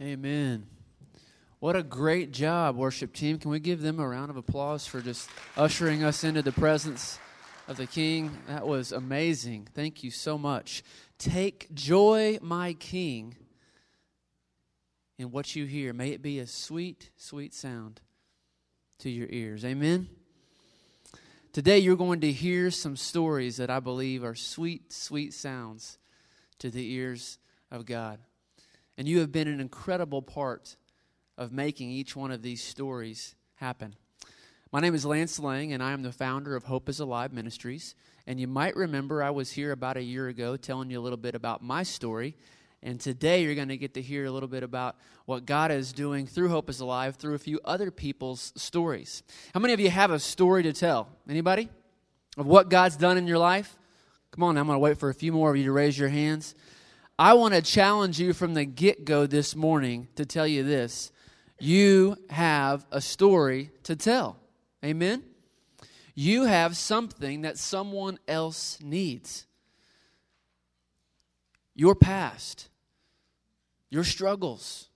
Amen. What a great job, worship team. Can we give them a round of applause for just ushering us into the presence of the King? That was amazing. Thank you so much. Take joy, my King, in what you hear. May it be a sweet, sweet sound to your ears. Amen. Today, you're going to hear some stories that I believe are sweet, sweet sounds to the ears of God. And you have been an incredible part of making each one of these stories happen. My name is Lance Lang, and I am the founder of Hope is Alive Ministries. And you might remember I was here about a year ago telling you a little bit about my story. And today you're going to get to hear a little bit about what God is doing through Hope is Alive through a few other people's stories. How many of you have a story to tell? Anybody? Of what God's done in your life? Come on, I'm going to wait for a few more of you to raise your hands. I want to challenge you from the get go this morning to tell you this you have a story to tell. Amen? You have something that someone else needs. Your past, your struggles,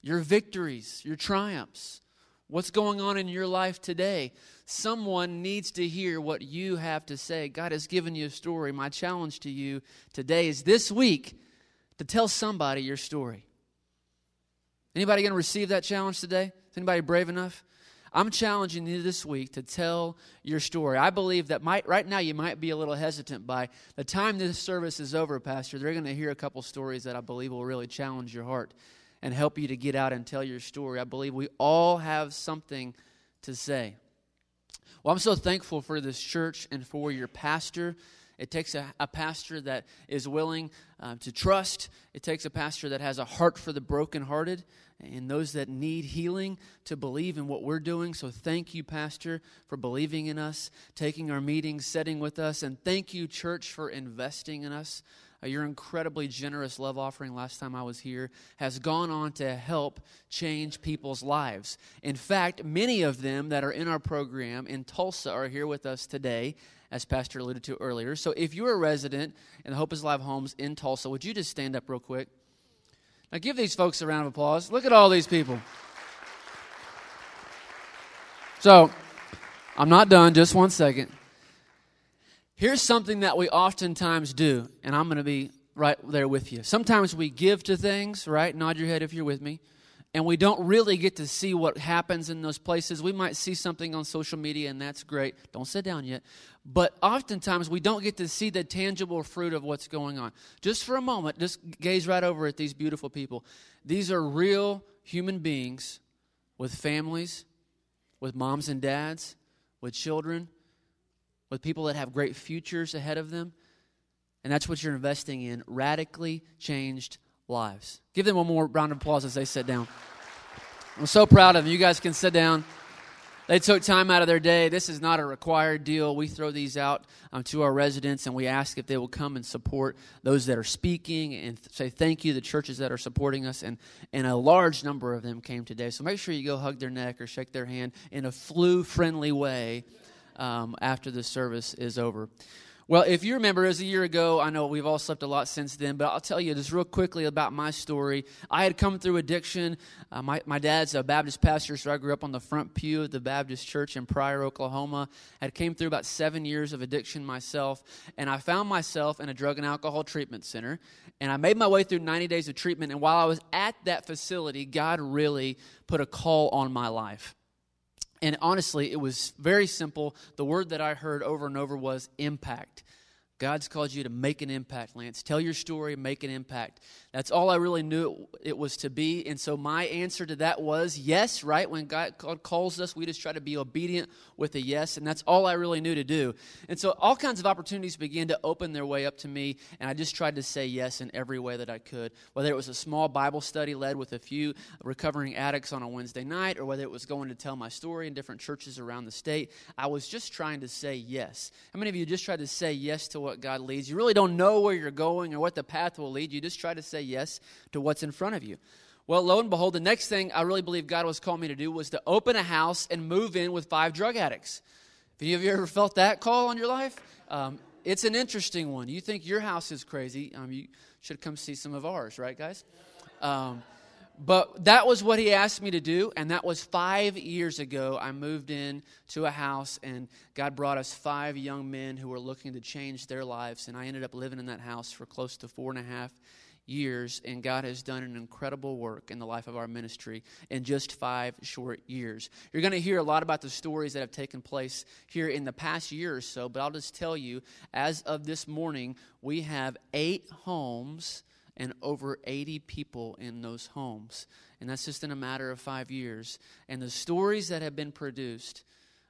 your victories, your triumphs, what's going on in your life today. Someone needs to hear what you have to say. God has given you a story. My challenge to you today is this week to tell somebody your story. Anybody going to receive that challenge today? Is anybody brave enough? I'm challenging you this week to tell your story. I believe that might, right now you might be a little hesitant by the time this service is over, Pastor. They're going to hear a couple stories that I believe will really challenge your heart and help you to get out and tell your story. I believe we all have something to say. Well, I'm so thankful for this church and for your pastor. It takes a, a pastor that is willing um, to trust. It takes a pastor that has a heart for the brokenhearted and those that need healing to believe in what we're doing. So thank you, Pastor, for believing in us, taking our meetings, setting with us, and thank you, church, for investing in us. Uh, your incredibly generous love offering last time I was here has gone on to help change people's lives. In fact, many of them that are in our program in Tulsa are here with us today as Pastor alluded to earlier. So if you're a resident in the Hope is Alive homes in Tulsa, would you just stand up real quick? Now give these folks a round of applause. Look at all these people. So I'm not done, just one second. Here's something that we oftentimes do, and I'm going to be right there with you. Sometimes we give to things, right? Nod your head if you're with me and we don't really get to see what happens in those places. We might see something on social media, and that's great. Don't sit down yet. But oftentimes, we don't get to see the tangible fruit of what's going on. Just for a moment, just gaze right over at these beautiful people. These are real human beings with families, with moms and dads, with children, with people that have great futures ahead of them. And that's what you're investing in radically changed lives. Give them one more round of applause as they sit down. I'm so proud of them. You guys can sit down. They took time out of their day. This is not a required deal. We throw these out um, to our residents and we ask if they will come and support those that are speaking and th- say thank you the churches that are supporting us. And, and a large number of them came today. So make sure you go hug their neck or shake their hand in a flu friendly way um, after the service is over. Well, if you remember, it was a year ago. I know we've all slept a lot since then, but I'll tell you just real quickly about my story. I had come through addiction. Uh, my, my dad's a Baptist pastor, so I grew up on the front pew of the Baptist church in Pryor, Oklahoma. I had came through about seven years of addiction myself, and I found myself in a drug and alcohol treatment center. And I made my way through 90 days of treatment, and while I was at that facility, God really put a call on my life. And honestly, it was very simple. The word that I heard over and over was impact. God's called you to make an impact, Lance. Tell your story, make an impact. That's all I really knew it was to be. And so my answer to that was yes, right? When God calls us, we just try to be obedient with a yes. And that's all I really knew to do. And so all kinds of opportunities began to open their way up to me. And I just tried to say yes in every way that I could. Whether it was a small Bible study led with a few recovering addicts on a Wednesday night, or whether it was going to tell my story in different churches around the state, I was just trying to say yes. How many of you just tried to say yes to what God leads? You really don't know where you're going or what the path will lead. You just try to say yes to what's in front of you. Well, lo and behold, the next thing I really believe God was calling me to do was to open a house and move in with five drug addicts. Have any of you ever felt that call on your life? Um, it's an interesting one. You think your house is crazy. Um, you should come see some of ours, right, guys? Um, but that was what he asked me to do, and that was five years ago. I moved in to a house, and God brought us five young men who were looking to change their lives, and I ended up living in that house for close to four and a half years, and God has done an incredible work in the life of our ministry in just five short years. You're going to hear a lot about the stories that have taken place here in the past year or so, but I'll just tell you, as of this morning, we have eight homes and over 80 people in those homes. And that's just in a matter of five years. And the stories that have been produced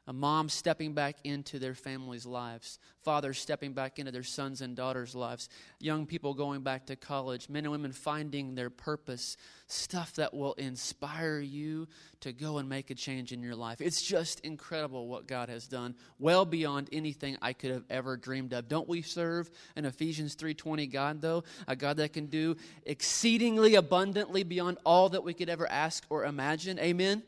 a mom stepping back into their family's lives, fathers stepping back into their sons and daughters' lives, young people going back to college, men and women finding their purpose, stuff that will inspire you to go and make a change in your life. It's just incredible what God has done, well beyond anything I could have ever dreamed of. Don't we serve an Ephesians 3:20 God though, a God that can do exceedingly abundantly beyond all that we could ever ask or imagine? Amen.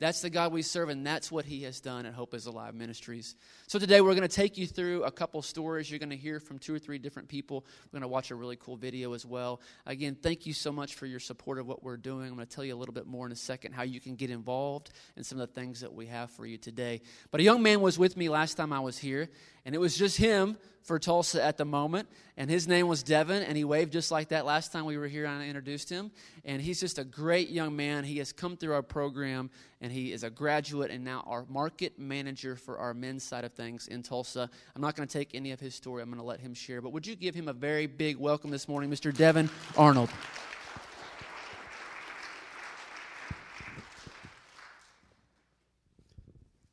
That's the God we serve, and that's what He has done at Hope is Alive Ministries. So today we're going to take you through a couple stories. You're going to hear from two or three different people. We're going to watch a really cool video as well. Again, thank you so much for your support of what we're doing. I'm going to tell you a little bit more in a second how you can get involved in some of the things that we have for you today. But a young man was with me last time I was here, and it was just him for Tulsa at the moment. And his name was Devin, and he waved just like that last time we were here and I introduced him. And he's just a great young man. He has come through our program, and he is a graduate and now our market manager for our men's side of things in Tulsa. I'm not going to take any of his story, I'm going to let him share. But would you give him a very big welcome this morning, Mr. Devin Arnold?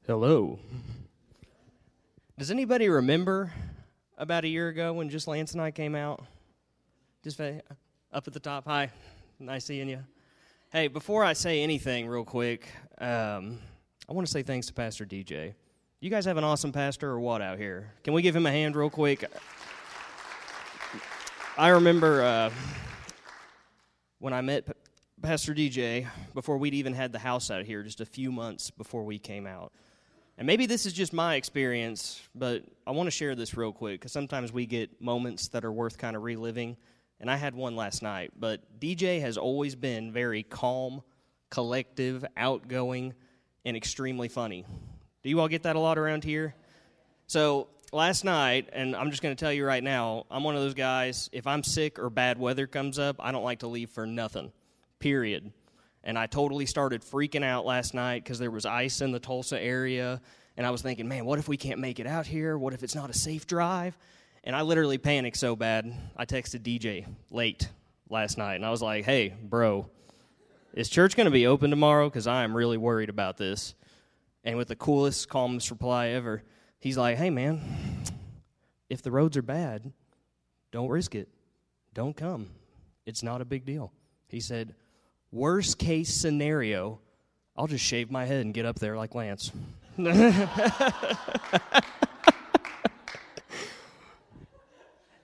Hello. Does anybody remember about a year ago when just Lance and I came out? Just up at the top. Hi, nice seeing you. Hey, before I say anything, real quick, um, I want to say thanks to Pastor DJ. You guys have an awesome pastor or what out here? Can we give him a hand real quick? I remember uh, when I met P- Pastor DJ before we'd even had the house out here, just a few months before we came out. And maybe this is just my experience, but I want to share this real quick because sometimes we get moments that are worth kind of reliving. And I had one last night. But DJ has always been very calm, collective, outgoing, and extremely funny. Do you all get that a lot around here? So last night, and I'm just going to tell you right now, I'm one of those guys, if I'm sick or bad weather comes up, I don't like to leave for nothing, period and I totally started freaking out last night because there was ice in the Tulsa area. And I was thinking, man, what if we can't make it out here? What if it's not a safe drive? And I literally panicked so bad, I texted DJ late last night. And I was like, hey, bro, is church going to be open tomorrow? Because I am really worried about this. And with the coolest, calmest reply ever, he's like, hey, man, if the roads are bad, don't risk it. Don't come. It's not a big deal. He said, Worst case scenario, I'll just shave my head and get up there like Lance.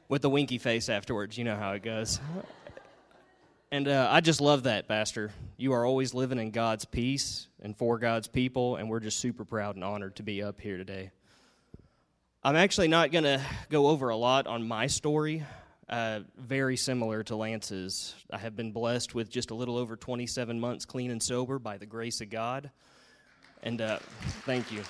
With the winky face afterwards, you know how it goes. And uh, I just love that, Pastor. You are always living in God's peace and for God's people, and we're just super proud and honored to be up here today. I'm actually not going to go over a lot on my story. Uh, very similar to Lance's. I have been blessed with just a little over 27 months clean and sober by the grace of God. And uh, thank you.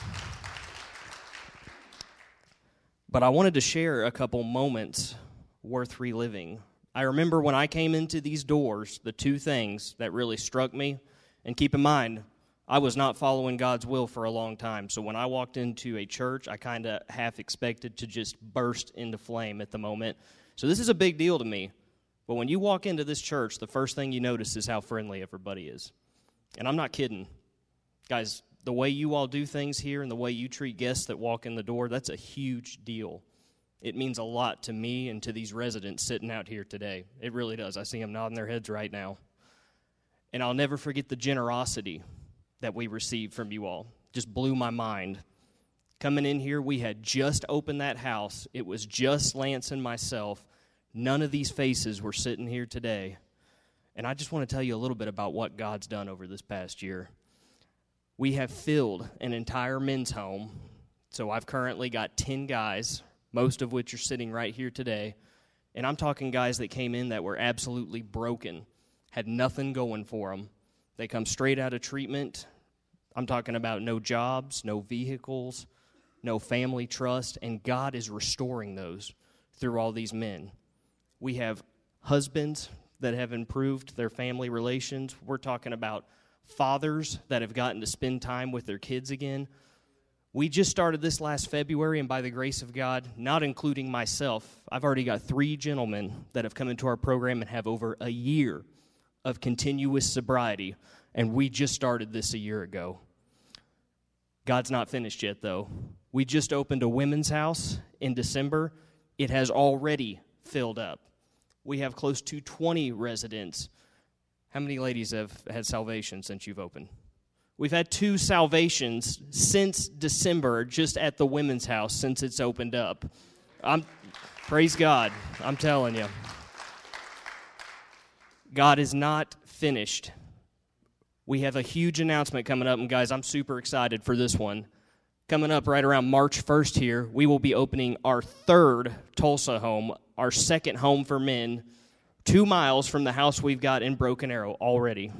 But I wanted to share a couple moments worth reliving. I remember when I came into these doors, the two things that really struck me, and keep in mind, I was not following God's will for a long time. So when I walked into a church, I kind of half expected to just burst into flame at the moment so this is a big deal to me. But when you walk into this church, the first thing you notice is how friendly everybody is. And I'm not kidding. Guys, the way you all do things here and the way you treat guests that walk in the door, that's a huge deal. It means a lot to me and to these residents sitting out here today. It really does. I see them nodding their heads right now. And I'll never forget the generosity that we received from you all. Just blew my mind. Coming in here, we had just opened that house. It was just Lance and myself. None of these faces were sitting here today. And I just want to tell you a little bit about what God's done over this past year. We have filled an entire men's home. So I've currently got 10 guys, most of which are sitting right here today. And I'm talking guys that came in that were absolutely broken. had nothing going for them. They come straight out of treatment. I'm talking about no jobs, no vehicles, no family trust, and God is restoring those through all these men. We have husbands that have improved their family relations. We're talking about fathers that have gotten to spend time with their kids again. We just started this last February, and by the grace of God, not including myself, I've already got three gentlemen that have come into our program and have over a year of continuous sobriety, and we just started this a year ago. God's not finished yet, though. We just opened a women's house in December. It has already filled up. We have close to 20 residents. How many ladies have had salvation since you've opened? We've had two salvations since December, just at the women's house since it's opened up. I'm, praise God. I'm telling you. God is not finished. We have a huge announcement coming up, and guys, I'm super excited for this one. Coming up right around March 1st here, we will be opening our third Tulsa home, our second home for men, two miles from the house we've got in Broken Arrow already.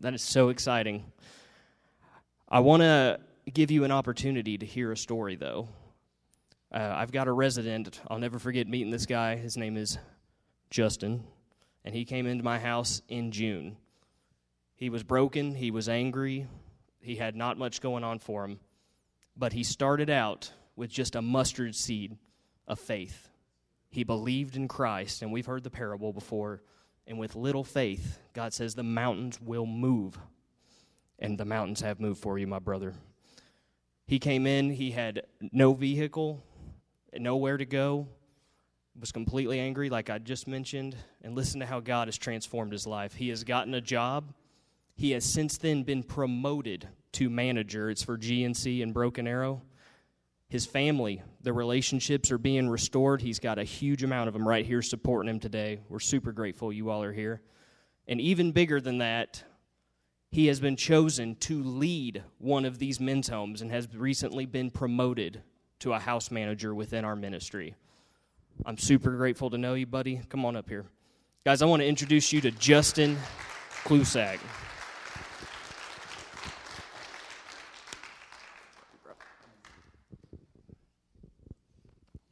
That is so exciting. I want to give you an opportunity to hear a story, though. Uh, I've got a resident, I'll never forget meeting this guy. His name is Justin, and he came into my house in June. He was broken, he was angry, he had not much going on for him, but he started out with just a mustard seed of faith. He believed in Christ, and we've heard the parable before. And with little faith, God says the mountains will move. And the mountains have moved for you, my brother. He came in, he had no vehicle, nowhere to go, was completely angry, like I just mentioned, and listen to how God has transformed his life. He has gotten a job, he has since then been promoted to manager. It's for GNC and Broken Arrow. His family, the relationships are being restored. He's got a huge amount of them right here supporting him today. We're super grateful you all are here. And even bigger than that, he has been chosen to lead one of these men's homes and has recently been promoted to a house manager within our ministry. I'm super grateful to know you, buddy. Come on up here. Guys, I want to introduce you to Justin Klusak.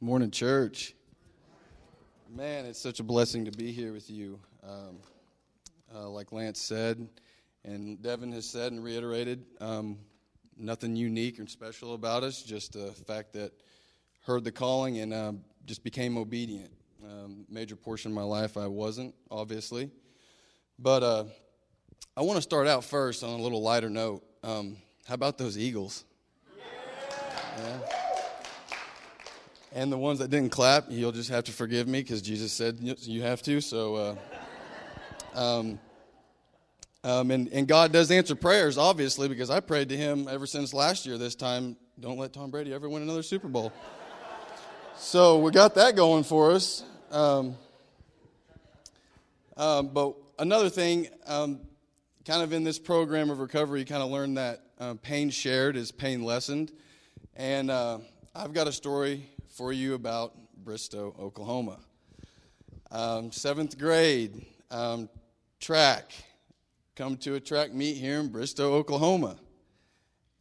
Morning, church. Man, it's such a blessing to be here with you. Um, uh, like Lance said, and Devin has said and reiterated, um, nothing unique or special about us, just the fact that heard the calling and uh, just became obedient. Um, major portion of my life I wasn't, obviously. But uh, I want to start out first on a little lighter note. Um, how about those Eagles? Yeah. And the ones that didn't clap, you'll just have to forgive me because Jesus said you have to. So, uh, um, um, and, and God does answer prayers, obviously, because I prayed to Him ever since last year. This time, don't let Tom Brady ever win another Super Bowl. so we got that going for us. Um, um, but another thing, um, kind of in this program of recovery, you kind of learn that uh, pain shared is pain lessened. And uh, I've got a story for you about Bristow, Oklahoma. Um, seventh grade, um, track. Come to a track meet here in Bristow, Oklahoma.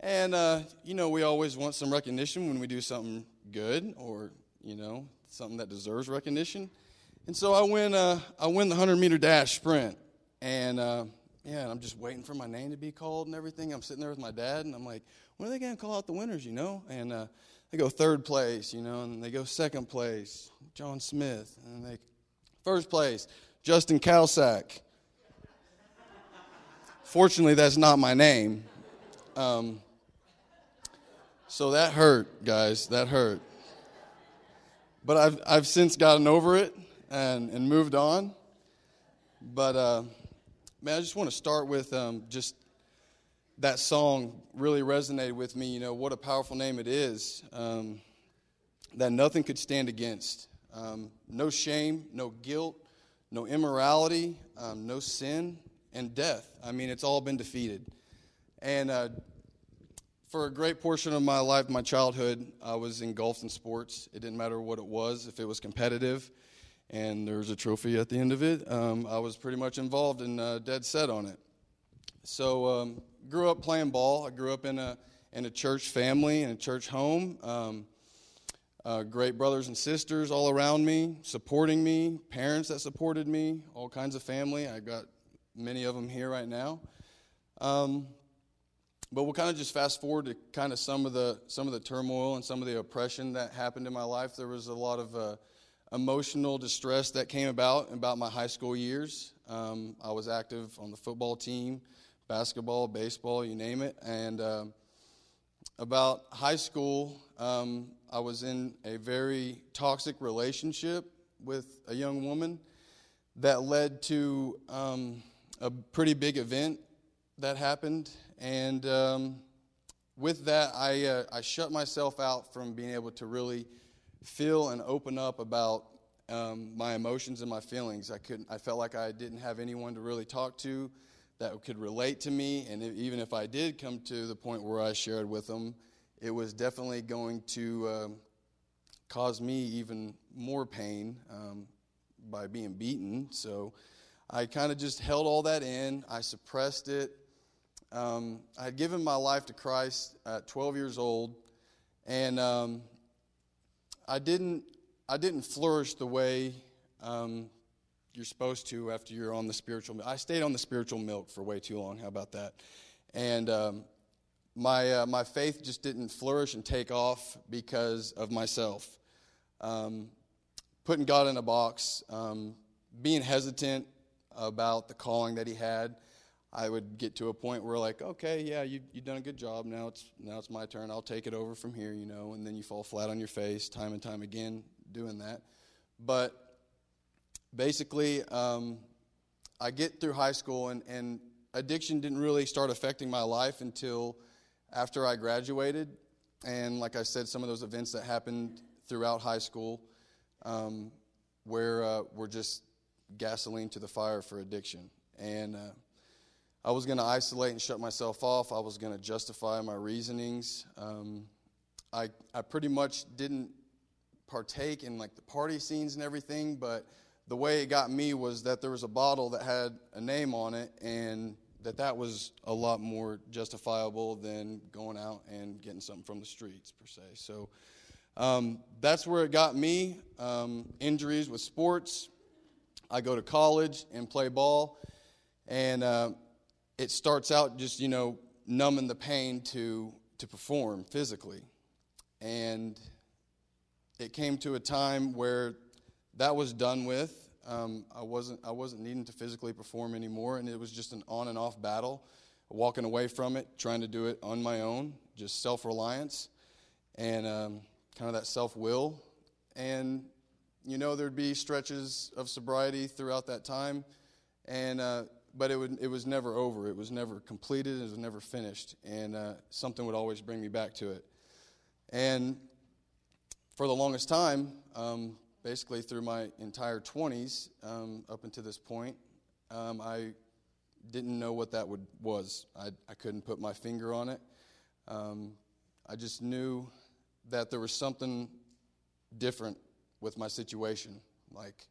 And, uh, you know, we always want some recognition when we do something good or, you know, something that deserves recognition. And so I win, uh, I win the 100 meter dash sprint. And, uh, yeah, I'm just waiting for my name to be called and everything. I'm sitting there with my dad, and I'm like, when are they going to call out the winners, you know? And uh, they go third place, you know, and they go second place, John Smith, and they first place, Justin Kalsak. Fortunately, that's not my name. Um, so that hurt, guys. That hurt. But I've, I've since gotten over it and, and moved on. But, uh, man, I just want to start with um, just that song really resonated with me. You know, what a powerful name it is um, that nothing could stand against. Um, no shame, no guilt, no immorality, um, no sin, and death. I mean, it's all been defeated. And uh, for a great portion of my life, my childhood, I was engulfed in sports. It didn't matter what it was, if it was competitive. and there was a trophy at the end of it. Um, I was pretty much involved and uh, dead set on it. So, um, grew up playing ball. I grew up in a in a church family in a church home. Um, uh, great brothers and sisters all around me, supporting me, parents that supported me, all kinds of family. I got many of them here right now. Um, but we'll kind of just fast forward to kind of some of the some of the turmoil and some of the oppression that happened in my life. There was a lot of uh, emotional distress that came about about my high school years. Um, I was active on the football team, basketball, baseball, you name it, and. Uh, about high school, um, I was in a very toxic relationship with a young woman that led to um, a pretty big event that happened. And um, with that, I, uh, I shut myself out from being able to really feel and open up about um, my emotions and my feelings. I couldn't. I felt like I didn't have anyone to really talk to that could relate to me. And even if I did come to the point where I shared with them, it was definitely going to um, cause me even more pain um, by being beaten. So I kind of just held all that in. I suppressed it. Um, I had given my life to Christ at 12 years old, and um, I didn't. I didn't flourish the way um, you're supposed to after you're on the spiritual. I stayed on the spiritual milk for way too long. How about that? And um, my, uh, my faith just didn't flourish and take off because of myself. Um, putting God in a box, um, being hesitant about the calling that He had. I would get to a point where, like, okay, yeah, you, you've done a good job. Now it's, now it's my turn. I'll take it over from here, you know. And then you fall flat on your face time and time again doing that. But basically, um, I get through high school, and, and addiction didn't really start affecting my life until after I graduated. And like I said, some of those events that happened throughout high school um, where uh, were just gasoline to the fire for addiction. And uh, I was going to isolate and shut myself off. I was going to justify my reasonings. Um, I, I pretty much didn't partake in like the party scenes and everything, but the way it got me was that there was a bottle that had a name on it, and that that was a lot more justifiable than going out and getting something from the streets per se. So um, that's where it got me. Um, injuries with sports. I go to college and play ball, and uh, it starts out just you know numbing the pain to to perform physically, and it came to a time where that was done with. Um, I wasn't I wasn't needing to physically perform anymore, and it was just an on and off battle, walking away from it, trying to do it on my own, just self reliance, and um, kind of that self will, and you know there'd be stretches of sobriety throughout that time, and uh, but it would it was never over. It was never completed. It was never finished, and uh, something would always bring me back to it, and for the longest time. Um, basically through my entire 20s um, up until this point, um, I didn't know what that would, was. I, I couldn't put my finger on it. Um, I just knew that there was something different with my situation. Like,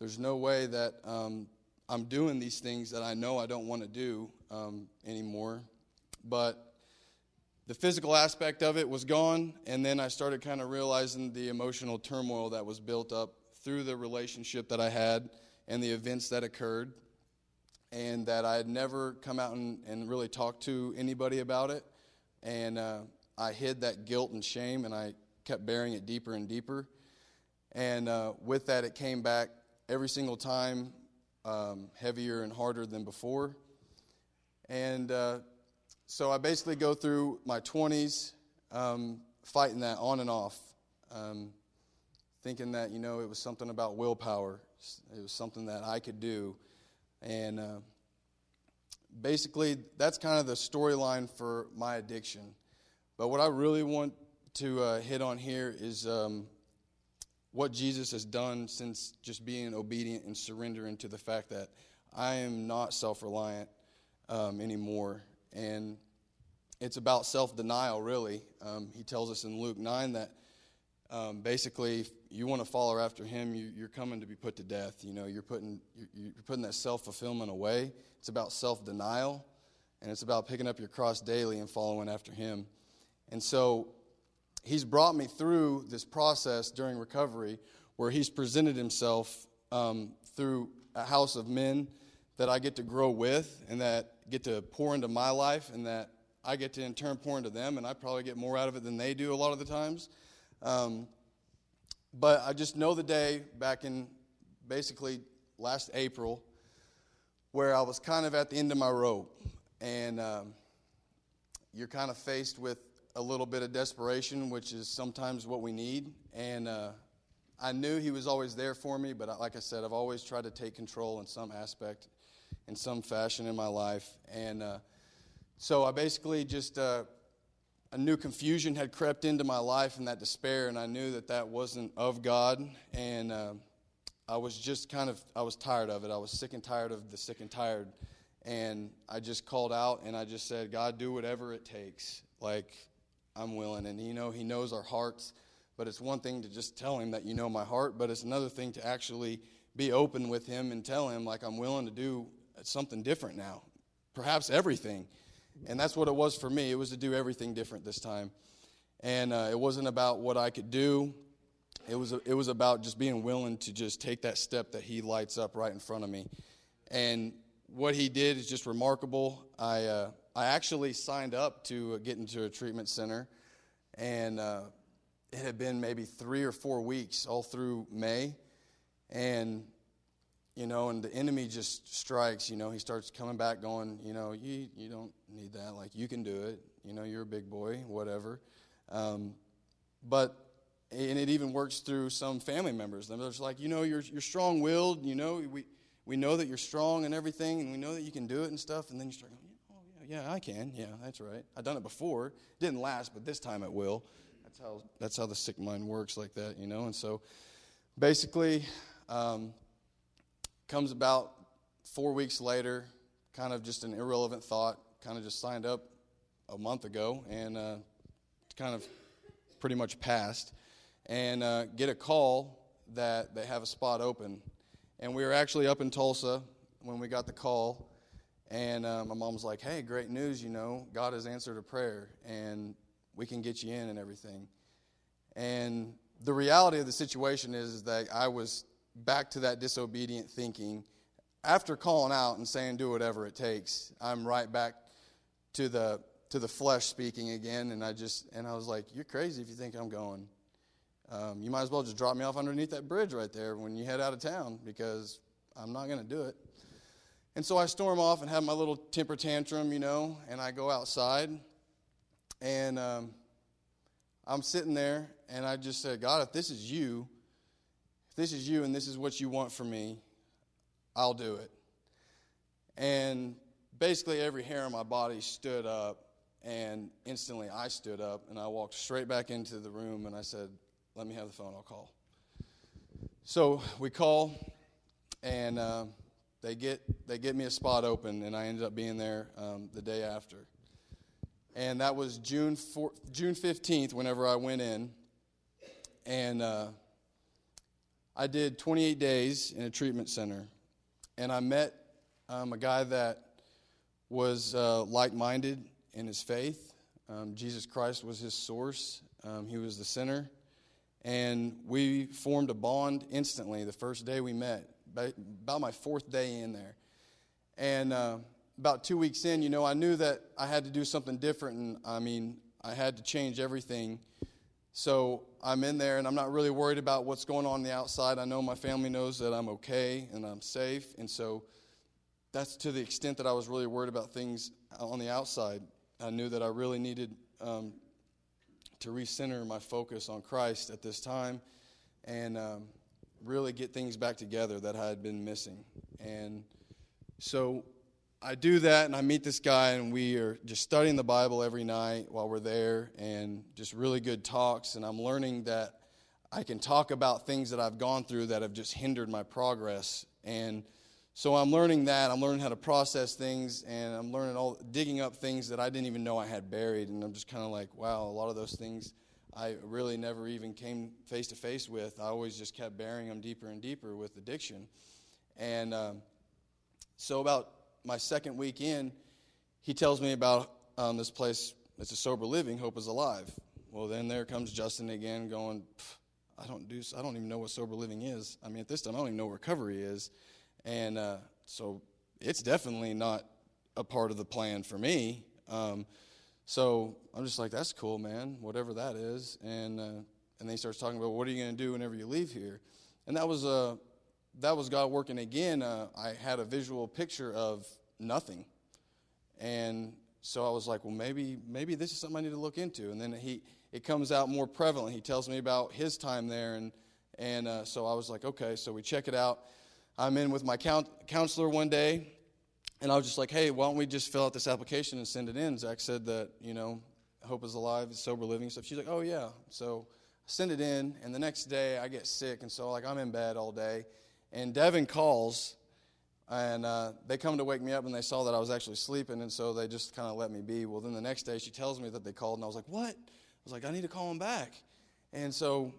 there's no way that um, I'm doing these things that I know I don't want to do um, anymore. But the physical aspect of it was gone, and then I started kind of realizing the emotional turmoil that was built up through the relationship that I had and the events that occurred, and that I had never come out and, and really talked to anybody about it. And uh, I hid that guilt and shame, and I kept burying it deeper and deeper. And uh, with that, it came back every single time um, heavier and harder than before. And uh, so I basically go through my 20s um, fighting that on and off, um, thinking that, you know, it was something about willpower. It was something that I could do. And uh, basically, that's kind of the storyline for my addiction. But what I really want to uh, hit on here is um, what Jesus has done since just being obedient and surrendering to the fact that I am not self reliant um, anymore and it's about self denial, really. Um, he tells us in Luke 9 that um, basically, you want to follow after him, you, you're coming to be put to death. You know, you're putting, you're, you're putting that self fulfillment away. It's about self denial, and it's about picking up your cross daily and following after him. And so, he's brought me through this process during recovery where he's presented himself um, through a house of men that I get to grow with and that get to pour into my life and that I get to in turn pour into them, and I probably get more out of it than they do a lot of the times. Um, but I just know the day back in basically last April where I was kind of at the end of my rope, and um, you're kind of faced with a little bit of desperation, which is sometimes what we need. And uh, I knew He was always there for me, but like I said, I've always tried to take control in some aspect, in some fashion in my life. And uh, so I basically just uh, a new confusion had crept into my life and that despair, and I knew that that wasn't of God. And uh, I was just kind of, I was tired of it. I was sick and tired of the sick and tired. And I just called out and I just said, God, do whatever it takes. Like, I'm willing. And, you know, He knows our hearts. But it's one thing to just tell Him that you know my heart, but it's another thing to actually be open with Him and tell Him, like, I'm willing to do something different now. Perhaps everything. And that's what it was for me. It was to do everything different this time. And uh, it wasn't about what I could do. It was, it was about just being willing to just take that step that he lights up right in front of me. And what he did is just remarkable. I, uh, I actually signed up to get into a treatment center, and uh, it had been maybe three or four weeks all through May. And you know, and the enemy just strikes, you know, he starts coming back going, you know, you, you don't need that. Like, you can do it. You know, you're a big boy, whatever. Um, but, and it even works through some family members. They're just like, you know, you're, you're strong willed, you know, we, we know that you're strong and everything, and we know that you can do it and stuff. And then you start going, oh, yeah, yeah, I can. Yeah, that's right. I've done it before. It didn't last, but this time it will. That's how, that's how the sick mind works like that, you know. And so basically, um, Comes about four weeks later, kind of just an irrelevant thought, kind of just signed up a month ago and uh, kind of pretty much passed. And uh, get a call that they have a spot open. And we were actually up in Tulsa when we got the call. And uh, my mom was like, hey, great news, you know, God has answered a prayer and we can get you in and everything. And the reality of the situation is, is that I was back to that disobedient thinking. After calling out and saying, do whatever it takes, I'm right back to the to the flesh speaking again, and I just and I was like, "You're crazy if you think I'm going. Um, you might as well just drop me off underneath that bridge right there when you head out of town because I'm not going to do it." And so I storm off and have my little temper tantrum, you know, and I go outside, and um, I'm sitting there, and I just said, "God, if this is you, this is you and this is what you want from me, I'll do it. And basically, every hair on my body stood up, and instantly I stood up and I walked straight back into the room and I said, Let me have the phone, I'll call. So we call, and uh, they, get, they get me a spot open, and I ended up being there um, the day after. And that was June, 4, June 15th, whenever I went in. And uh, I did 28 days in a treatment center, and I met um, a guy that was uh, like minded in his faith. Um, Jesus Christ was his source, um, he was the center. And we formed a bond instantly the first day we met, about my fourth day in there. And uh, about two weeks in, you know, I knew that I had to do something different. And I mean, I had to change everything so I'm in there and I'm not really worried about what's going on, on the outside. I know my family knows that I'm okay and I'm safe. And so that's to the extent that I was really worried about things on the outside. I knew that I really needed um, to recenter my focus on Christ at this time and um, really get things back together that I had been missing. And so I do that, and I meet this guy, and we are just studying the Bible every night while we're there, and just really good talks. And I'm learning that I can talk about things that I've gone through that have just hindered my progress. And so I'm learning that. I'm learning how to process things, and I'm learning all digging up things that I didn't even know I had buried. And I'm just kind of like, wow, a lot of those things I really never even came face to face with. I always just kept burying them deeper and deeper with addiction. And um, so, about my second week in, he tells me about um, this place. It's a sober living. Hope is alive. Well, then there comes Justin again, going, I don't do. I don't even know what sober living is. I mean, at this time, I don't even know recovery is, and uh, so it's definitely not a part of the plan for me. Um, so I'm just like, that's cool, man. Whatever that is, and uh, and then he starts talking about what are you going to do whenever you leave here, and that was uh, that was God working again. Uh, I had a visual picture of nothing, and so I was like, well, maybe maybe this is something I need to look into. And then he it comes out more prevalent. He tells me about his time there, and and uh, so I was like, okay, so we check it out. I'm in with my count, counselor one day, and I was just like, hey, why don't we just fill out this application and send it in? Zach said that you know, hope is alive, sober living stuff. She's like, oh yeah, so send it in, and the next day I get sick, and so like I'm in bed all day, and Devin calls. And uh, they come to wake me up, and they saw that I was actually sleeping, and so they just kind of let me be. Well, then the next day she tells me that they called, and I was like, "What?" I was like, I need to call him back. And so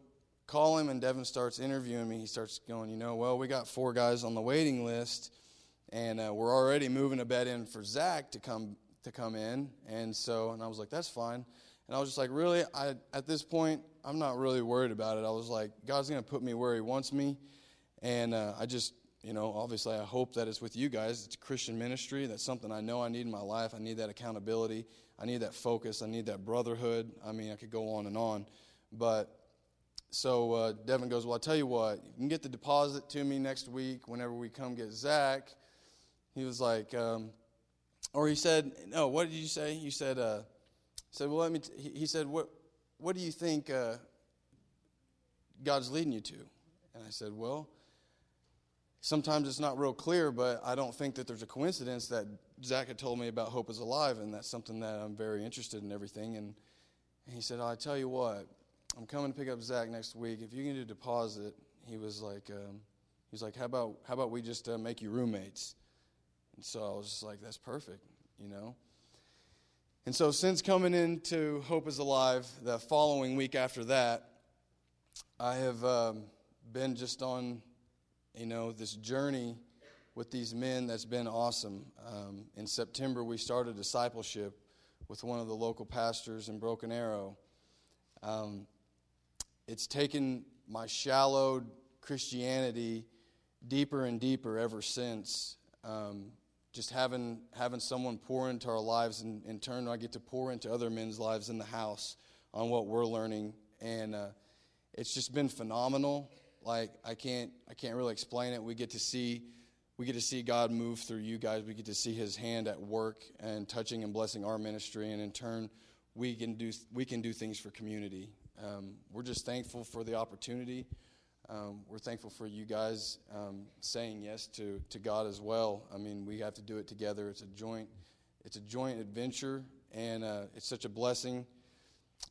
call him, and Devin starts interviewing me. He starts going, you know, well, we got four guys on the waiting list, and uh, we're already moving a bed in for Zach to come to come in. And so, and I was like, that's fine. And I was just like, really, I at this point, I'm not really worried about it. I was like, God's gonna put me where He wants me, and uh, I just, you know, obviously, I hope that it's with you guys. It's a Christian ministry. That's something I know I need in my life. I need that accountability. I need that focus. I need that brotherhood. I mean, I could go on and on. But so uh, Devin goes, Well, I'll tell you what, you can get the deposit to me next week whenever we come get Zach. He was like, um, or he said, No, what did you say? You said, uh, said, Well, let me, t-. he said, What, what do you think uh, God's leading you to? And I said, Well, sometimes it's not real clear, but I don't think that there's a coincidence that Zach had told me about Hope is Alive, and that's something that I'm very interested in everything. And, and he said, oh, I tell you what, I'm coming to pick up Zach next week. If you can do a deposit, he was like, um, he's like, how about how about we just uh, make you roommates? And so I was just like, that's perfect, you know. And so since coming into Hope is Alive, the following week after that, I have um, been just on, you know, this journey with these men that's been awesome. Um, in September, we started discipleship with one of the local pastors in Broken Arrow. Um, it's taken my shallow Christianity deeper and deeper ever since. Um, just having having someone pour into our lives, and in turn, I get to pour into other men's lives in the house on what we're learning, and uh, it's just been phenomenal. Like I can't I can't really explain it. We get to see we get to see God move through you guys. We get to see His hand at work and touching and blessing our ministry, and in turn, we can do we can do things for community. Um, we're just thankful for the opportunity. Um, we're thankful for you guys um, saying yes to, to God as well. I mean, we have to do it together. It's a joint it's a joint adventure, and uh, it's such a blessing.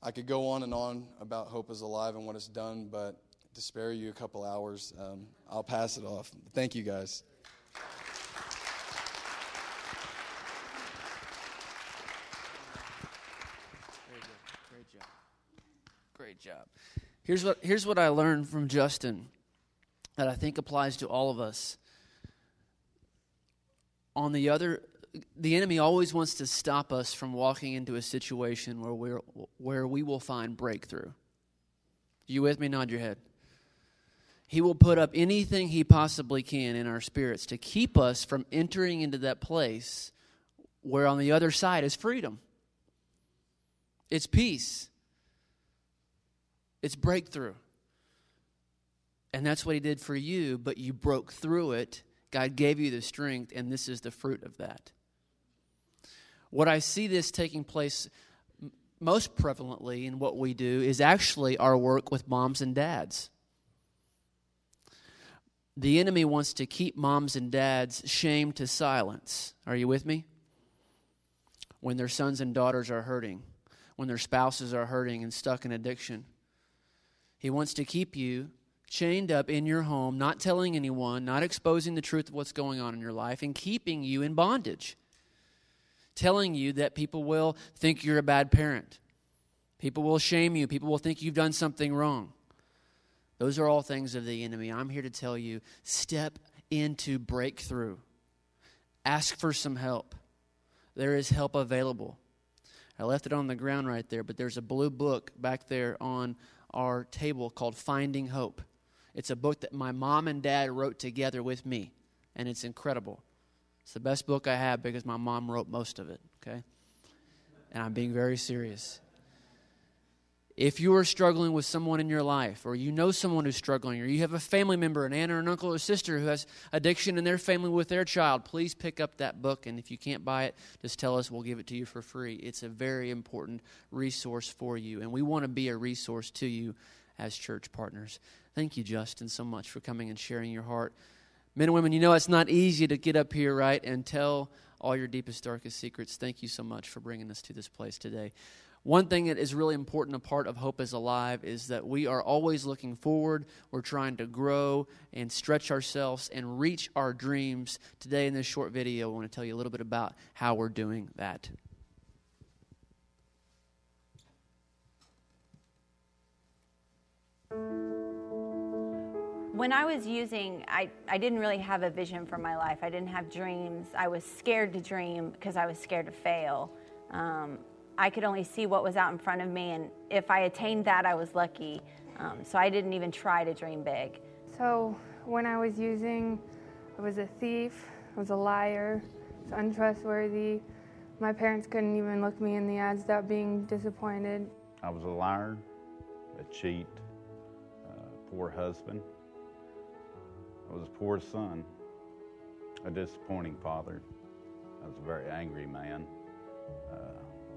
I could go on and on about Hope is Alive and what it's done, but to spare you a couple hours, um, I'll pass it off. Thank you guys. Great job. Here's what, here's what I learned from Justin that I think applies to all of us. On the other, the enemy always wants to stop us from walking into a situation where, we're, where we will find breakthrough. You with me? Nod your head. He will put up anything he possibly can in our spirits to keep us from entering into that place where on the other side is freedom. It's peace. It's breakthrough. And that's what he did for you, but you broke through it. God gave you the strength, and this is the fruit of that. What I see this taking place most prevalently in what we do is actually our work with moms and dads. The enemy wants to keep moms and dads shamed to silence. Are you with me? When their sons and daughters are hurting, when their spouses are hurting and stuck in addiction. He wants to keep you chained up in your home, not telling anyone, not exposing the truth of what's going on in your life, and keeping you in bondage. Telling you that people will think you're a bad parent, People will shame you. People will think you've done something wrong. Those are all things of the enemy. I'm here to tell you step into breakthrough. Ask for some help. There is help available. I left it on the ground right there, but there's a blue book back there on our table called Finding Hope. It's a book that my mom and dad wrote together with me, and it's incredible. It's the best book I have because my mom wrote most of it, okay? And I'm being very serious. If you are struggling with someone in your life, or you know someone who's struggling, or you have a family member, an aunt or an uncle or sister who has addiction in their family with their child, please pick up that book. And if you can't buy it, just tell us. We'll give it to you for free. It's a very important resource for you, and we want to be a resource to you as church partners. Thank you, Justin, so much for coming and sharing your heart. Men and women, you know it's not easy to get up here, right, and tell all your deepest, darkest secrets. Thank you so much for bringing us to this place today. One thing that is really important, a part of Hope is Alive, is that we are always looking forward. We're trying to grow and stretch ourselves and reach our dreams. Today, in this short video, I want to tell you a little bit about how we're doing that. When I was using, I, I didn't really have a vision for my life. I didn't have dreams. I was scared to dream because I was scared to fail. Um, I could only see what was out in front of me, and if I attained that, I was lucky. Um, so I didn't even try to dream big. So when I was using, I was a thief, I was a liar, I was untrustworthy. My parents couldn't even look me in the eyes without being disappointed. I was a liar, a cheat, a poor husband. I was a poor son, a disappointing father. I was a very angry man. Uh,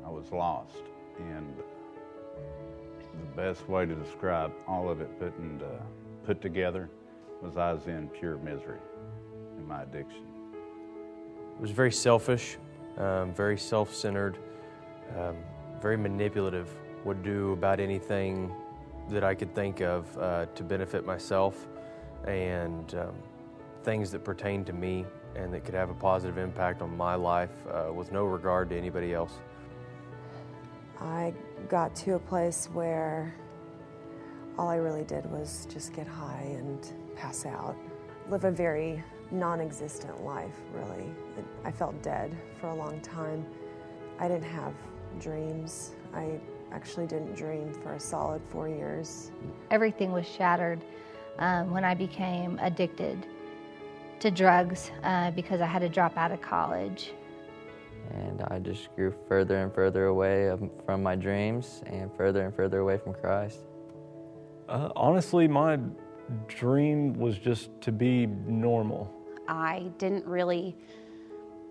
I was lost. And the best way to describe all of it put, in, uh, put together was I was in pure misery in my addiction. It was very selfish, um, very self centered, um, very manipulative, would do about anything that I could think of uh, to benefit myself and um, things that pertain to me and that could have a positive impact on my life uh, with no regard to anybody else. I got to a place where all I really did was just get high and pass out, live a very non existent life, really. I felt dead for a long time. I didn't have dreams. I actually didn't dream for a solid four years. Everything was shattered um, when I became addicted to drugs uh, because I had to drop out of college and I just grew further and further away from my dreams and further and further away from Christ. Uh, honestly, my dream was just to be normal. I didn't really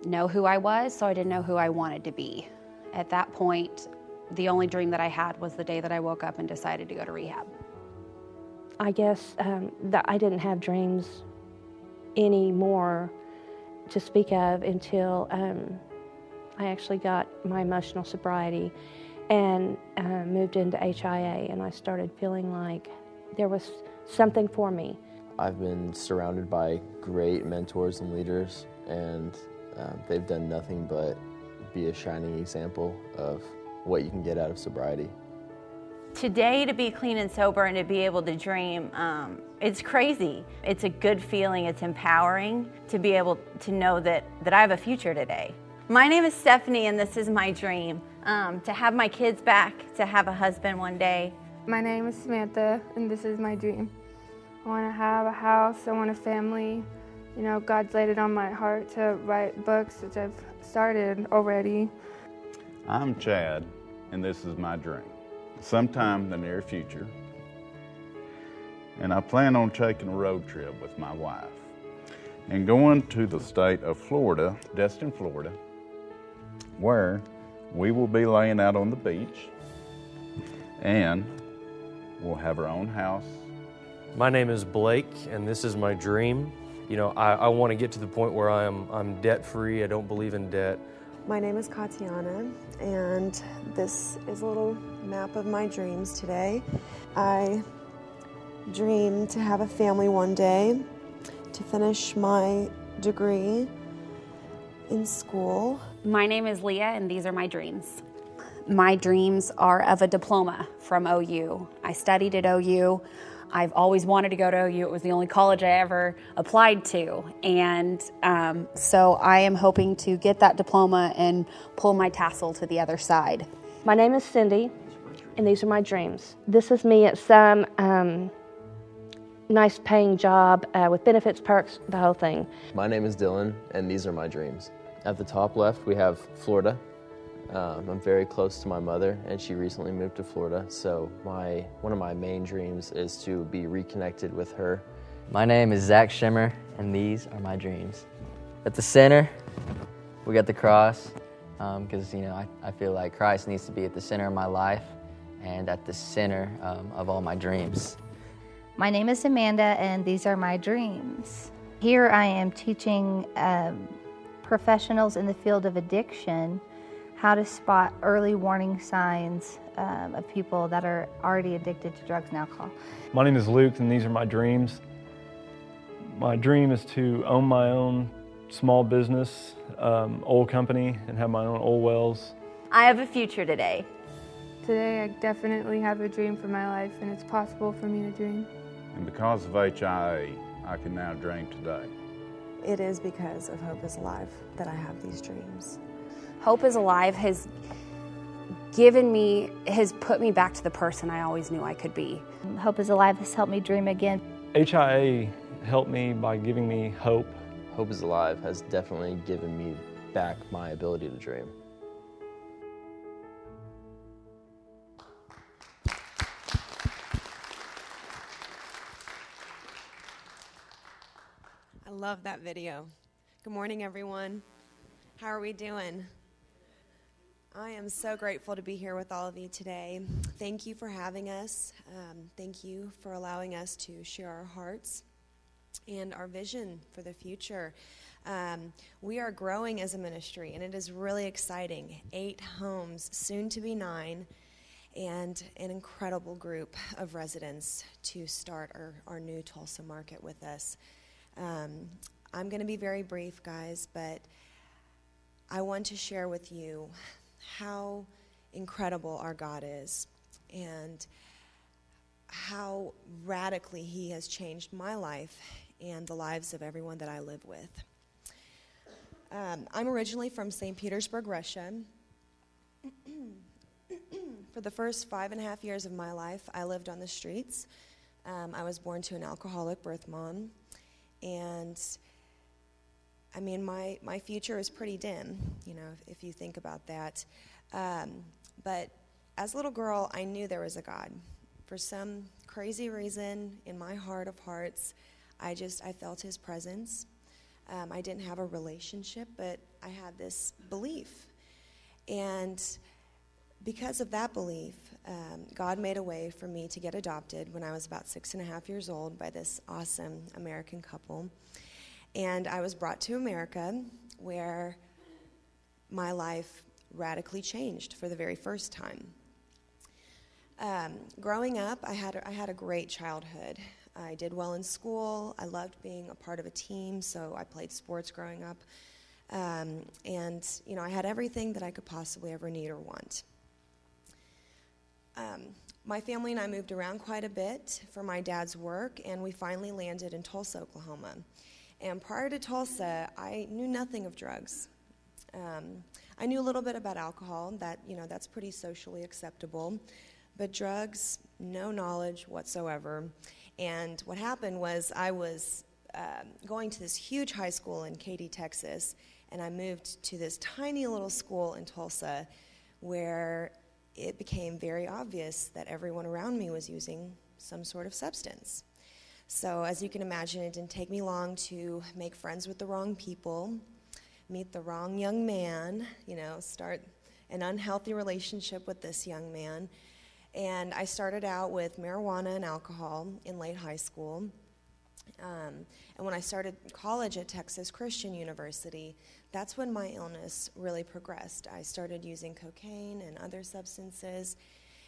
know who I was, so I didn't know who I wanted to be. At that point, the only dream that I had was the day that I woke up and decided to go to rehab. I guess um, that I didn't have dreams anymore to speak of until um, I actually got my emotional sobriety and uh, moved into HIA, and I started feeling like there was something for me. I've been surrounded by great mentors and leaders, and um, they've done nothing but be a shining example of what you can get out of sobriety. Today, to be clean and sober and to be able to dream, um, it's crazy. It's a good feeling, it's empowering to be able to know that, that I have a future today. My name is Stephanie, and this is my dream um, to have my kids back, to have a husband one day. My name is Samantha, and this is my dream. I want to have a house, I want a family. You know, God's laid it on my heart to write books, which I've started already. I'm Chad, and this is my dream. Sometime in the near future, and I plan on taking a road trip with my wife and going to the state of Florida, Destin, Florida, where we will be laying out on the beach and we'll have our own house. My name is Blake, and this is my dream. You know, I, I want to get to the point where I'm, I'm debt free. I don't believe in debt. My name is Katiana, and this is a little map of my dreams today. I dream to have a family one day, to finish my degree in school. My name is Leah, and these are my dreams. my dreams are of a diploma from OU. I studied at OU. I've always wanted to go to OU. It was the only college I ever applied to. And um, so I am hoping to get that diploma and pull my tassel to the other side. My name is Cindy, and these are my dreams. This is me at some um, nice paying job uh, with benefits, perks, the whole thing. My name is Dylan, and these are my dreams. At the top left, we have Florida. Um, I'm very close to my mother, and she recently moved to Florida. So my one of my main dreams is to be reconnected with her. My name is Zach Shimmer, and these are my dreams. At the center, we got the cross, because um, you know I, I feel like Christ needs to be at the center of my life and at the center um, of all my dreams. My name is Amanda, and these are my dreams. Here I am teaching um, professionals in the field of addiction how to spot early warning signs um, of people that are already addicted to drugs and alcohol. My name is Luke, and these are my dreams. My dream is to own my own small business, um, oil company, and have my own oil wells. I have a future today. Today, I definitely have a dream for my life, and it's possible for me to dream. And because of HIA, I can now dream today. It is because of Hope is Alive that I have these dreams. Hope is Alive has given me, has put me back to the person I always knew I could be. Hope is Alive has helped me dream again. HIA helped me by giving me hope. Hope is Alive has definitely given me back my ability to dream. Love that video. Good morning, everyone. How are we doing? I am so grateful to be here with all of you today. Thank you for having us. Um, thank you for allowing us to share our hearts and our vision for the future. Um, we are growing as a ministry, and it is really exciting. Eight homes, soon to be nine, and an incredible group of residents to start our, our new Tulsa market with us. Um, I'm going to be very brief, guys, but I want to share with you how incredible our God is and how radically He has changed my life and the lives of everyone that I live with. Um, I'm originally from St. Petersburg, Russia. For the first five and a half years of my life, I lived on the streets. Um, I was born to an alcoholic birth mom. And I mean, my, my future is pretty dim, you know, if, if you think about that. Um, but as a little girl, I knew there was a God. For some crazy reason, in my heart of hearts, I just I felt His presence. Um, I didn't have a relationship, but I had this belief, and because of that belief, um, God made a way for me to get adopted when I was about six and a half years old by this awesome American couple. And I was brought to America where my life radically changed for the very first time. Um, growing up, I had, a, I had a great childhood. I did well in school. I loved being a part of a team, so I played sports growing up. Um, and, you know, I had everything that I could possibly ever need or want. Um, my family and I moved around quite a bit for my dad's work, and we finally landed in Tulsa, Oklahoma. And prior to Tulsa, I knew nothing of drugs. Um, I knew a little bit about alcohol, that, you know, that's pretty socially acceptable. But drugs, no knowledge whatsoever. And what happened was I was um, going to this huge high school in Katy, Texas, and I moved to this tiny little school in Tulsa where it became very obvious that everyone around me was using some sort of substance. So, as you can imagine, it didn't take me long to make friends with the wrong people, meet the wrong young man, you know, start an unhealthy relationship with this young man. And I started out with marijuana and alcohol in late high school. Um, and when I started college at Texas Christian University, that's when my illness really progressed. I started using cocaine and other substances.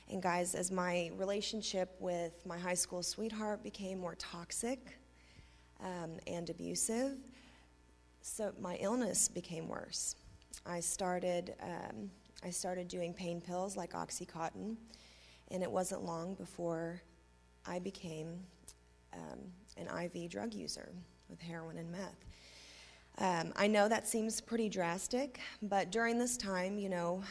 And guys, as my relationship with my high school sweetheart became more toxic um, and abusive, so my illness became worse. I started, um, I started doing pain pills like Oxycontin, and it wasn't long before I became um, an IV drug user with heroin and meth. Um, I know that seems pretty drastic, but during this time, you know,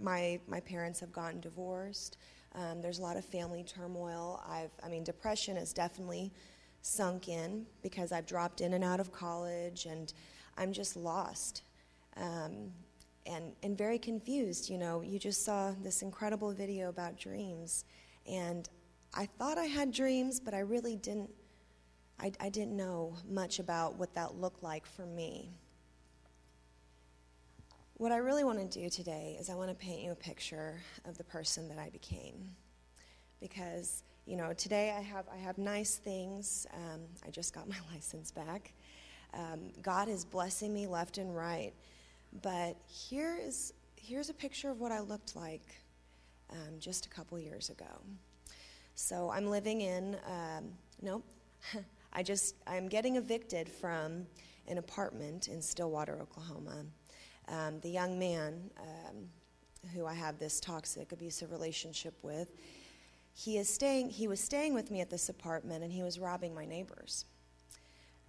my my parents have gotten divorced. Um, there's a lot of family turmoil. I've, I mean, depression has definitely sunk in because I've dropped in and out of college, and I'm just lost um, and and very confused. You know, you just saw this incredible video about dreams, and I thought I had dreams, but I really didn't I, I didn't know much about what that looked like for me. What I really want to do today is I want to paint you a picture of the person that I became. Because, you know, today I have, I have nice things. Um, I just got my license back. Um, God is blessing me left and right. But here is, here's a picture of what I looked like um, just a couple years ago. So I'm living in, um, no, I just, I'm getting evicted from an apartment in Stillwater, Oklahoma. Um, the young man um, who I have this toxic, abusive relationship with, he is staying. He was staying with me at this apartment, and he was robbing my neighbors.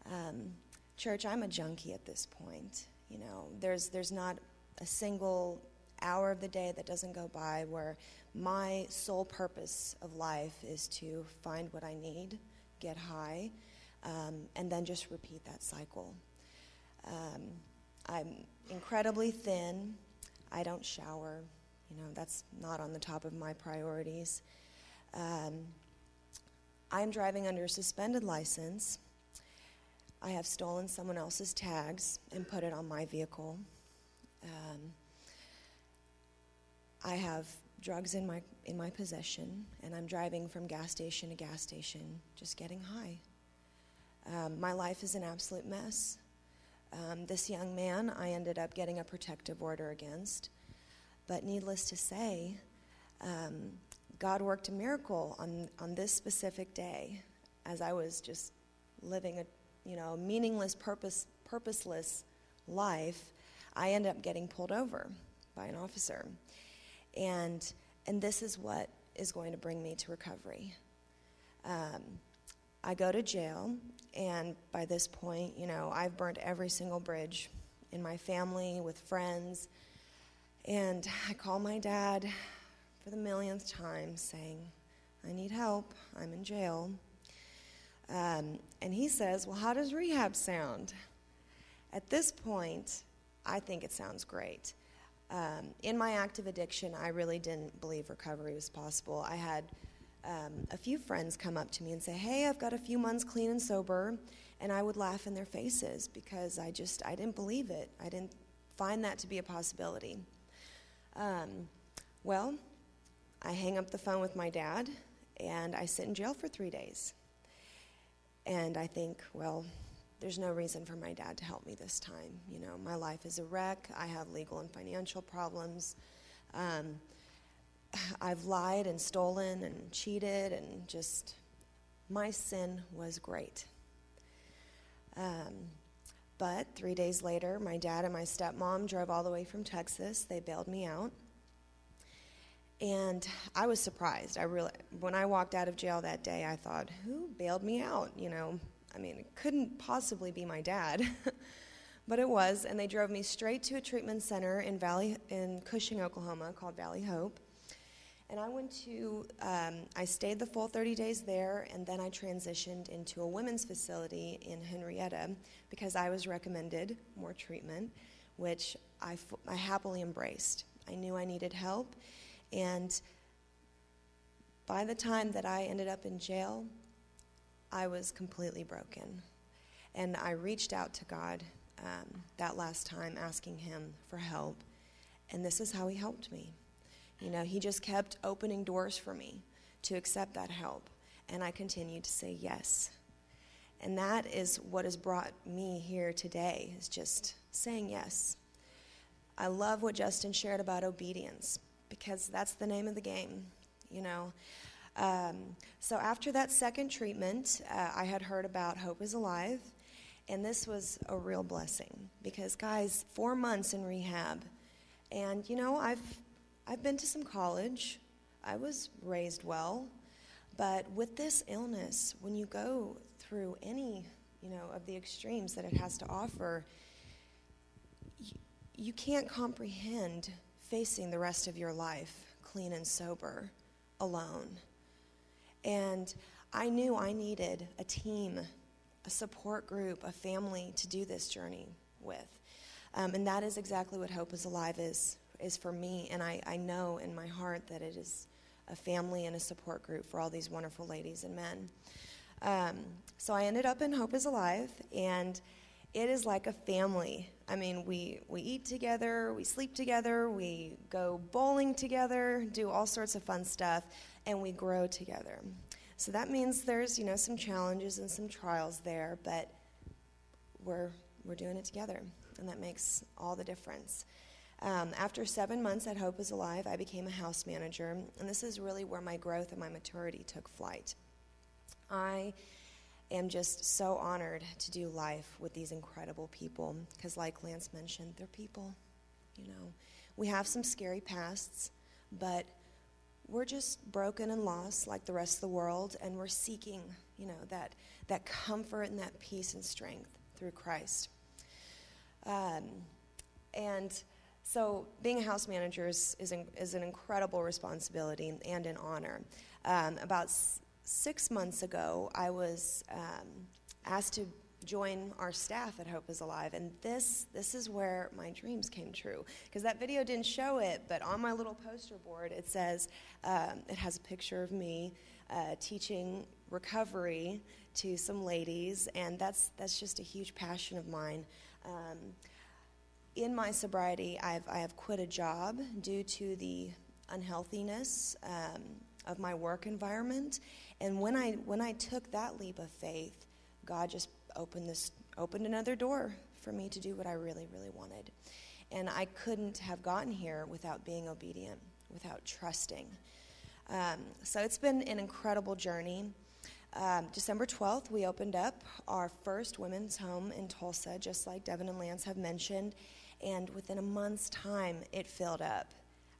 Um, church, I'm a junkie at this point. You know, there's there's not a single hour of the day that doesn't go by where my sole purpose of life is to find what I need, get high, um, and then just repeat that cycle. Um, I'm incredibly thin. I don't shower. You know, that's not on the top of my priorities. Um, I'm driving under a suspended license. I have stolen someone else's tags and put it on my vehicle. Um, I have drugs in my in my possession, and I'm driving from gas station to gas station, just getting high. Um, my life is an absolute mess. Um, this young man, I ended up getting a protective order against. But needless to say, um, God worked a miracle on, on this specific day as I was just living a you know meaningless, purpose, purposeless life. I ended up getting pulled over by an officer. And, and this is what is going to bring me to recovery. Um, I go to jail, and by this point, you know, I've burnt every single bridge in my family, with friends. And I call my dad for the millionth time saying, I need help. I'm in jail. Um, and he says, Well, how does rehab sound? At this point, I think it sounds great. Um, in my active addiction, I really didn't believe recovery was possible. I had um, a few friends come up to me and say, Hey, I've got a few months clean and sober. And I would laugh in their faces because I just, I didn't believe it. I didn't find that to be a possibility. Um, well, I hang up the phone with my dad and I sit in jail for three days. And I think, well, there's no reason for my dad to help me this time. You know, my life is a wreck. I have legal and financial problems. Um, I've lied and stolen and cheated, and just my sin was great. Um, but three days later, my dad and my stepmom drove all the way from Texas. They bailed me out. And I was surprised. I really, when I walked out of jail that day, I thought, who bailed me out? You know, I mean, it couldn't possibly be my dad. but it was, and they drove me straight to a treatment center in Valley in Cushing, Oklahoma, called Valley Hope. And I went to, um, I stayed the full 30 days there, and then I transitioned into a women's facility in Henrietta because I was recommended more treatment, which I, I happily embraced. I knew I needed help, and by the time that I ended up in jail, I was completely broken. And I reached out to God um, that last time, asking Him for help, and this is how He helped me. You know, he just kept opening doors for me to accept that help. And I continued to say yes. And that is what has brought me here today, is just saying yes. I love what Justin shared about obedience because that's the name of the game, you know. Um, so after that second treatment, uh, I had heard about Hope is Alive, and this was a real blessing because, guys, four months in rehab And you know, I've I've been to some college. I was raised well, but with this illness, when you go through any, you know, of the extremes that it has to offer, you, can't comprehend facing the rest of your life clean and sober alone. And I knew I needed a team, a support group, a family to do this journey with. Um, and that is exactly what Hope is Alive is, is for me. And I, I know in my heart that it is a family and a support group for all these wonderful ladies and men. Um, so I ended up in Hope is Alive, and it is like a family. I mean, we, we eat together, we sleep together, we go bowling together, do all sorts of fun stuff, and we grow together. So that means there's, you know, some challenges and some trials there, but we're, we're doing it together, and that makes all the difference. Um, after seven months at Hope is Alive, I became a house manager, and this is really where my growth and my maturity took flight. I am just so honored to do life with these incredible people because, like Lance mentioned, they're people. You know, we have some scary pasts, but we're just broken and lost like the rest of the world, and we're seeking, you know, that, that comfort and that peace and strength through Christ. Um, and so, being a house manager is, is, an, is an incredible responsibility and an honor. Um, about s- six months ago, I was um, asked to join our staff at Hope is Alive, and this this is where my dreams came true. Because that video didn't show it, but on my little poster board, it says um, it has a picture of me uh, teaching recovery to some ladies, and that's that's just a huge passion of mine. Um, in my sobriety, I've, I have quit a job due to the unhealthiness um, of my work environment. And when I, when I took that leap of faith, God just opened, this, opened another door for me to do what I really, really wanted. And I couldn't have gotten here without being obedient, without trusting. Um, so it's been an incredible journey. Um, December 12th, we opened up our first women's home in Tulsa, just like Devin and Lance have mentioned and within a month's time, it filled up.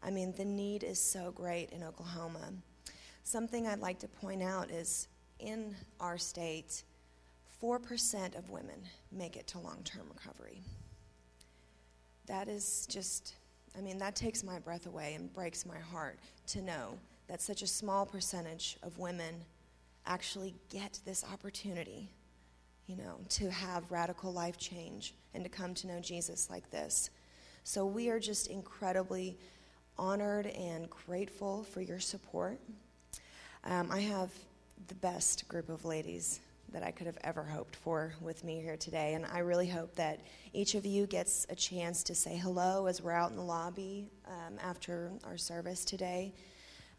I mean, the need is so great in Oklahoma. Something I'd like to point out is in our state, 4% of women make it to long term recovery. That is just, I mean, that takes my breath away and breaks my heart to know that such a small percentage of women actually get this opportunity you know, to have radical life change and to come to know Jesus like this. So we are just incredibly honored and grateful for your support. Um, I have the best group of ladies that I could have ever hoped for with me here today, and I really hope that each of you gets a chance to say hello as we're out in the lobby um, after our service today.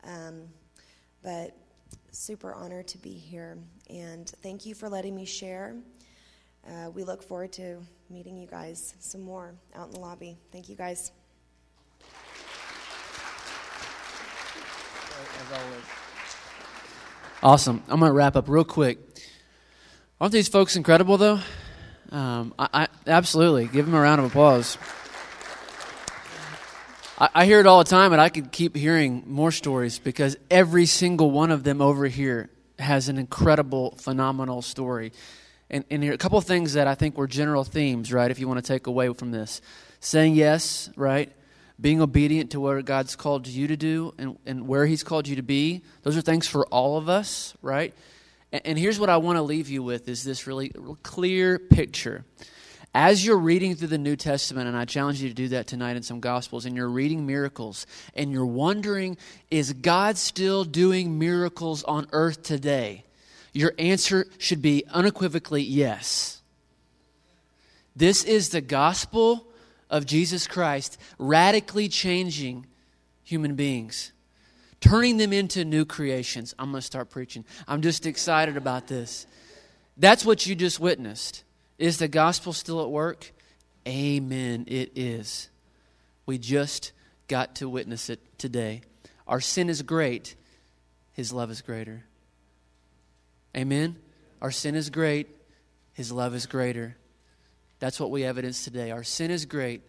Um, but super honored to be here. And thank you for letting me share. Uh, we look forward to meeting you guys some more out in the lobby. Thank you guys. Awesome. I'm going to wrap up real quick. Aren't these folks incredible, though? Um, I, I, absolutely. Give them a round of applause. I, I hear it all the time, and I could keep hearing more stories because every single one of them over here has an incredible, phenomenal story. And, and here a couple of things that I think were general themes, right? If you want to take away from this, saying yes, right? Being obedient to what God's called you to do and, and where He's called you to be. Those are things for all of us, right? And, and here's what I want to leave you with: is this really clear picture as you're reading through the New Testament, and I challenge you to do that tonight in some Gospels, and you're reading miracles, and you're wondering, is God still doing miracles on earth today? Your answer should be unequivocally yes. This is the gospel of Jesus Christ radically changing human beings, turning them into new creations. I'm going to start preaching. I'm just excited about this. That's what you just witnessed. Is the gospel still at work? Amen. It is. We just got to witness it today. Our sin is great, His love is greater. Amen. Our sin is great, His love is greater. That's what we evidence today. Our sin is great,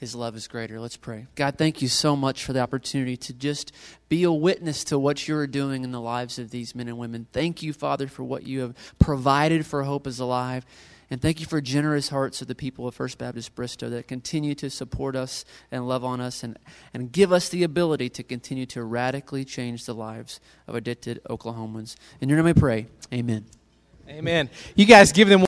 his love is greater. Let's pray. God, thank you so much for the opportunity to just be a witness to what you're doing in the lives of these men and women. Thank you, Father, for what you have provided for Hope is Alive. And thank you for generous hearts of the people of First Baptist Bristow that continue to support us and love on us and, and give us the ability to continue to radically change the lives of addicted Oklahomans. In your name I pray. Amen. Amen. You guys give them